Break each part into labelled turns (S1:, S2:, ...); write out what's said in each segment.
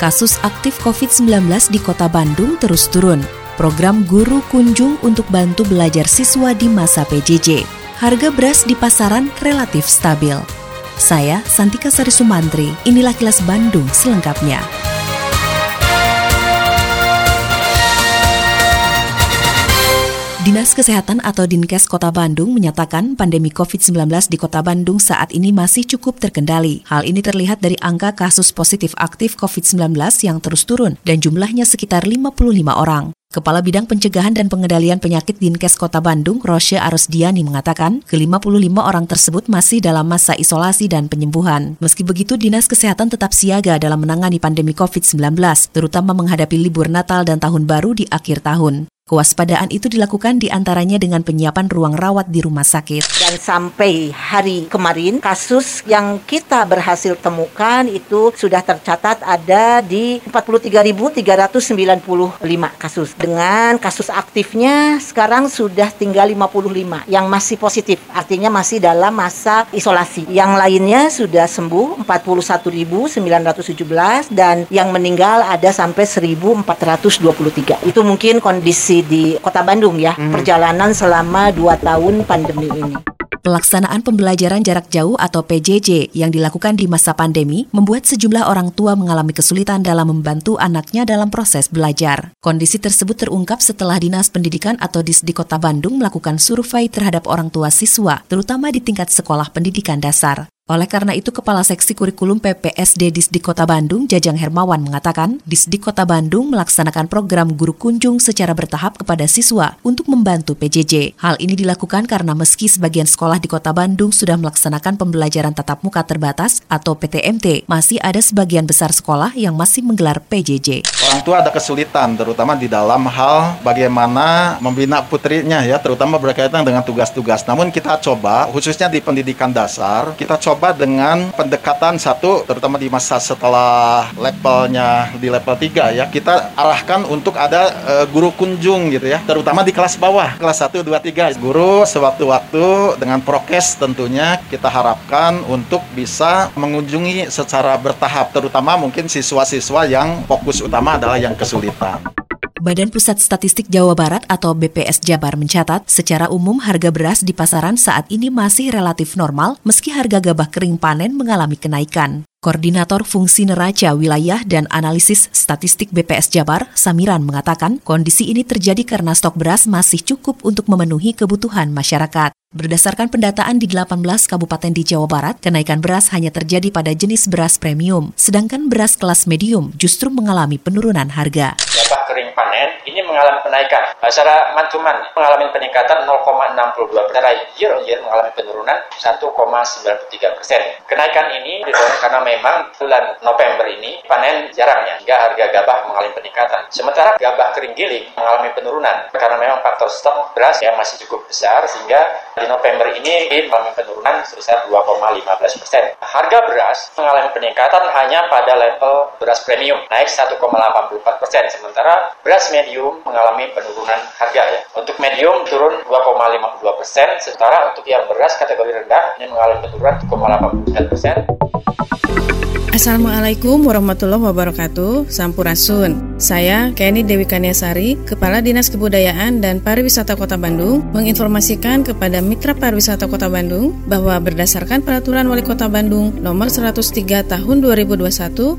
S1: Kasus aktif COVID-19 di kota Bandung terus turun. Program Guru Kunjung untuk bantu belajar siswa di masa PJJ. Harga beras di pasaran relatif stabil. Saya, Santika Sari Sumantri, inilah kilas Bandung selengkapnya. Dinas Kesehatan atau Dinkes Kota Bandung menyatakan pandemi COVID-19 di Kota Bandung saat ini masih cukup terkendali. Hal ini terlihat dari angka kasus positif aktif COVID-19 yang terus turun dan jumlahnya sekitar 55 orang. Kepala Bidang Pencegahan dan Pengendalian Penyakit Dinkes Kota Bandung, Rosya Arosdiani mengatakan, ke-55 orang tersebut masih dalam masa isolasi dan penyembuhan. Meski begitu, Dinas Kesehatan tetap siaga dalam menangani pandemi COVID-19, terutama menghadapi libur Natal dan Tahun Baru di akhir tahun. Kewaspadaan itu dilakukan di antaranya dengan penyiapan ruang rawat di rumah sakit.
S2: Dan sampai hari kemarin, kasus yang kita berhasil temukan itu sudah tercatat ada di 43.395 kasus. Dengan kasus aktifnya sekarang sudah tinggal 55 yang masih positif, artinya masih dalam masa isolasi. Yang lainnya sudah sembuh 41.917 dan yang meninggal ada sampai 1.423. Itu mungkin kondisi di Kota Bandung ya, hmm. perjalanan selama dua tahun pandemi ini.
S1: Pelaksanaan pembelajaran jarak jauh atau PJJ yang dilakukan di masa pandemi membuat sejumlah orang tua mengalami kesulitan dalam membantu anaknya dalam proses belajar. Kondisi tersebut terungkap setelah Dinas Pendidikan atau Disdi Kota Bandung melakukan survei terhadap orang tua siswa, terutama di tingkat sekolah pendidikan dasar. Oleh karena itu, Kepala Seksi Kurikulum PPSD Disdik Kota Bandung, Jajang Hermawan, mengatakan Disdik Kota Bandung melaksanakan program guru kunjung secara bertahap kepada siswa untuk membantu PJJ. Hal ini dilakukan karena meski sebagian sekolah di Kota Bandung sudah melaksanakan pembelajaran tatap muka terbatas atau PTMT, masih ada sebagian besar sekolah yang masih menggelar PJJ.
S3: Orang tua ada kesulitan, terutama di dalam hal bagaimana membina putrinya ya, terutama berkaitan dengan tugas-tugas. Namun kita coba, khususnya di pendidikan dasar, kita coba dengan pendekatan satu terutama di masa setelah levelnya di level 3 ya. Kita arahkan untuk ada uh, guru kunjung gitu ya terutama di kelas bawah. Kelas 1 2 3 guru sewaktu-waktu dengan prokes tentunya kita harapkan untuk bisa mengunjungi secara bertahap terutama mungkin siswa-siswa yang fokus utama adalah yang kesulitan.
S1: Badan Pusat Statistik Jawa Barat atau BPS Jabar mencatat, secara umum harga beras di pasaran saat ini masih relatif normal meski harga gabah kering panen mengalami kenaikan. Koordinator Fungsi Neraca Wilayah dan Analisis Statistik BPS Jabar, Samiran, mengatakan kondisi ini terjadi karena stok beras masih cukup untuk memenuhi kebutuhan masyarakat. Berdasarkan pendataan di 18 kabupaten di Jawa Barat, kenaikan beras hanya terjadi pada jenis beras premium, sedangkan beras kelas medium justru mengalami penurunan harga
S4: kering panen ini mengalami kenaikan. Secara mantuman mengalami peningkatan 0,62 secara year on year mengalami penurunan 1,93 persen. Kenaikan ini didorong karena memang bulan November ini panen jarangnya hingga harga gabah mengalami peningkatan. Sementara gabah kering giling mengalami penurunan karena memang faktor stok beras yang masih cukup besar sehingga di November ini mengalami penurunan sebesar 2,15 persen. Harga beras mengalami peningkatan hanya pada level beras premium naik 1,84 persen sementara beras medium mengalami penurunan harga ya. Untuk medium turun 2,52 persen, sementara untuk yang beras kategori rendah ini mengalami penurunan 2,89 persen.
S5: Assalamualaikum warahmatullahi wabarakatuh. Sampurasun. Saya Kenny Dewi Kaniasari Kepala Dinas Kebudayaan dan Pariwisata Kota Bandung Menginformasikan kepada Mitra Pariwisata Kota Bandung Bahwa berdasarkan Peraturan Wali Kota Bandung Nomor 103 Tahun 2021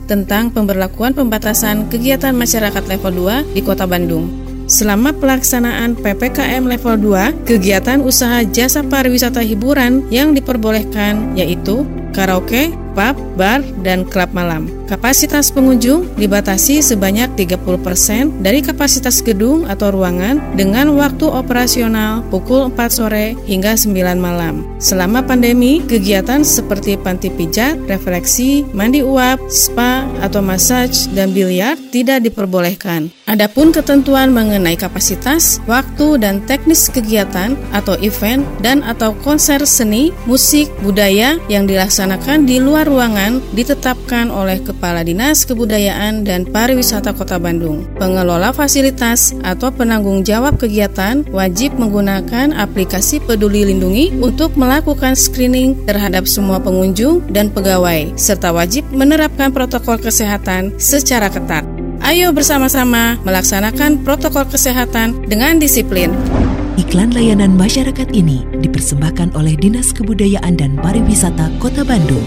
S5: Tentang pemberlakuan pembatasan kegiatan masyarakat level 2 di Kota Bandung. Selama pelaksanaan PPKM level 2, kegiatan usaha jasa pariwisata hiburan yang diperbolehkan yaitu karaoke, pub, bar, dan klub malam. Kapasitas pengunjung dibatasi sebanyak 30% dari kapasitas gedung atau ruangan dengan waktu operasional pukul 4 sore hingga 9 malam. Selama pandemi, kegiatan seperti panti pijat, refleksi, mandi uap, spa, atau massage, dan biliar tidak diperbolehkan. Adapun ketentuan mengenai kapasitas, waktu, dan teknis kegiatan atau event dan atau konser seni, musik, budaya yang dilaksanakan di luar ruangan ditetapkan oleh Kepala Dinas Kebudayaan dan Pariwisata Kota Bandung. Pengelola fasilitas atau penanggung jawab kegiatan wajib menggunakan aplikasi Peduli Lindungi untuk melakukan screening terhadap semua pengunjung dan pegawai, serta wajib menerapkan protokol kesehatan secara ketat. Ayo bersama-sama melaksanakan protokol kesehatan dengan disiplin.
S1: Iklan layanan masyarakat ini dipersembahkan oleh Dinas Kebudayaan dan Pariwisata Kota Bandung.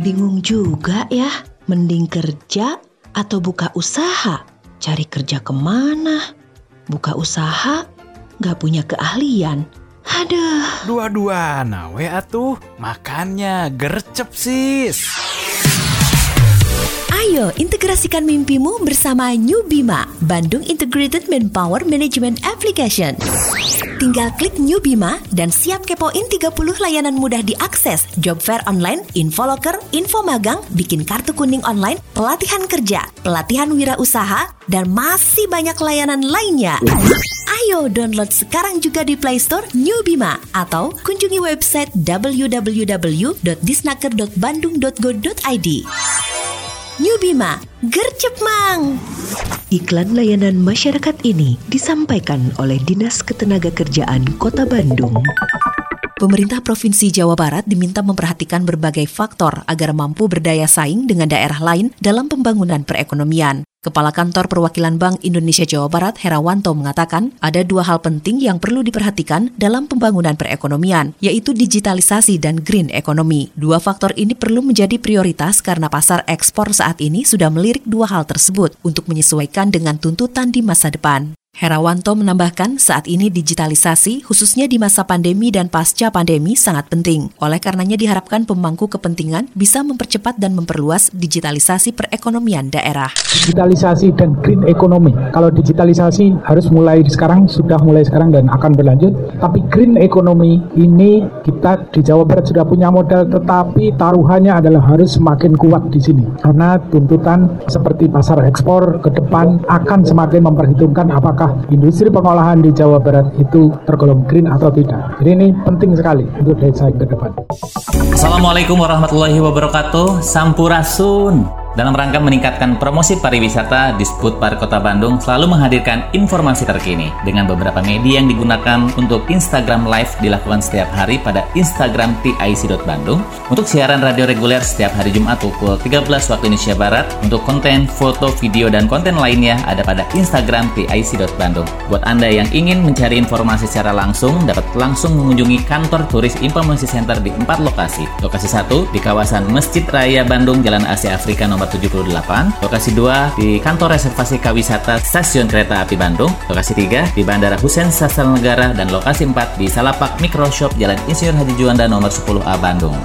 S6: Bingung juga ya, mending kerja atau buka usaha? Cari kerja ke mana? Buka usaha, gak punya keahlian. Aduh.
S7: Dua-dua, nawe atuh. Makannya gercep sis.
S1: Ayo integrasikan mimpimu bersama New Bima, Bandung Integrated Manpower Management Application. Tinggal klik New Bima dan siap kepoin 30 layanan mudah diakses. Job fair online, info locker, info magang, bikin kartu kuning online, pelatihan kerja, pelatihan wirausaha, dan masih banyak layanan lainnya. Ayo download sekarang juga di Play Store New Bima atau kunjungi website www.disnaker.bandung.go.id. New Bima, gercep mang!
S6: Iklan layanan masyarakat ini disampaikan oleh Dinas Ketenagakerjaan Kota Bandung.
S1: Pemerintah Provinsi Jawa Barat diminta memperhatikan berbagai faktor agar mampu berdaya saing dengan daerah lain dalam pembangunan perekonomian. Kepala Kantor Perwakilan Bank Indonesia Jawa Barat Herawanto mengatakan ada dua hal penting yang perlu diperhatikan dalam pembangunan perekonomian, yaitu digitalisasi dan green economy. Dua faktor ini perlu menjadi prioritas karena pasar ekspor saat ini sudah melirik dua hal tersebut untuk menyesuaikan dengan tuntutan di masa depan. Herawanto menambahkan saat ini digitalisasi khususnya di masa pandemi dan pasca pandemi sangat penting. Oleh karenanya diharapkan pemangku kepentingan bisa mempercepat dan memperluas digitalisasi perekonomian daerah.
S8: Digitalisasi dan green economy. Kalau digitalisasi harus mulai sekarang, sudah mulai sekarang dan akan berlanjut. Tapi green economy ini kita di Jawa Barat sudah punya modal tetapi taruhannya adalah harus semakin kuat di sini. Karena tuntutan seperti pasar ekspor ke depan akan semakin memperhitungkan apakah apakah industri pengolahan di Jawa Barat itu tergolong green atau tidak. Jadi ini penting sekali untuk desa ke depan.
S9: Assalamualaikum warahmatullahi wabarakatuh. Sampurasun. Dalam rangka meningkatkan promosi pariwisata, Disput Park Kota Bandung selalu menghadirkan informasi terkini dengan beberapa media yang digunakan untuk Instagram Live dilakukan setiap hari pada Instagram TIC.Bandung. Untuk siaran radio reguler setiap hari Jumat pukul 13 waktu Indonesia Barat. Untuk konten, foto, video, dan konten lainnya ada pada Instagram TIC.Bandung. Buat Anda yang ingin mencari informasi secara langsung, dapat langsung mengunjungi kantor turis Informasi Center di empat lokasi. Lokasi satu di kawasan Masjid Raya Bandung, Jalan Asia Afrika nomor 78, lokasi 2 di kantor reservasi kawisata Stasiun Kereta Api Bandung, lokasi 3 di Bandara Hussein Sastra Negara, dan lokasi 4 di Salapak Microshop Jalan Insinyur Haji Juanda nomor 10A Bandung.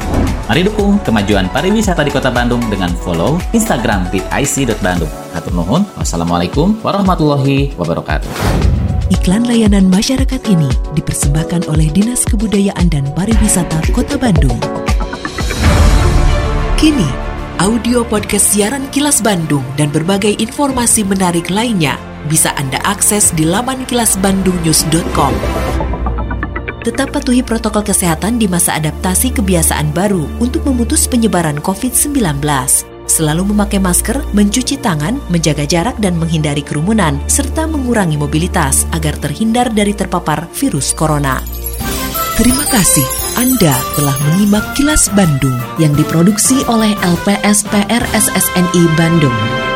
S9: Mari dukung kemajuan pariwisata di Kota Bandung dengan follow Instagram di ic.bandung. Hatur nuhun. Wassalamualaikum warahmatullahi wabarakatuh.
S1: Iklan layanan masyarakat ini dipersembahkan oleh Dinas Kebudayaan dan Pariwisata Kota Bandung. Kini, audio podcast siaran Kilas Bandung dan berbagai informasi menarik lainnya bisa Anda akses di laman kilasbandungnews.com. Tetap patuhi protokol kesehatan di masa adaptasi kebiasaan baru untuk memutus penyebaran COVID-19. Selalu memakai masker, mencuci tangan, menjaga jarak dan menghindari kerumunan, serta mengurangi mobilitas agar terhindar dari terpapar virus corona. Terima kasih Anda telah menyimak kilas Bandung yang diproduksi oleh LPSPR SSNI Bandung.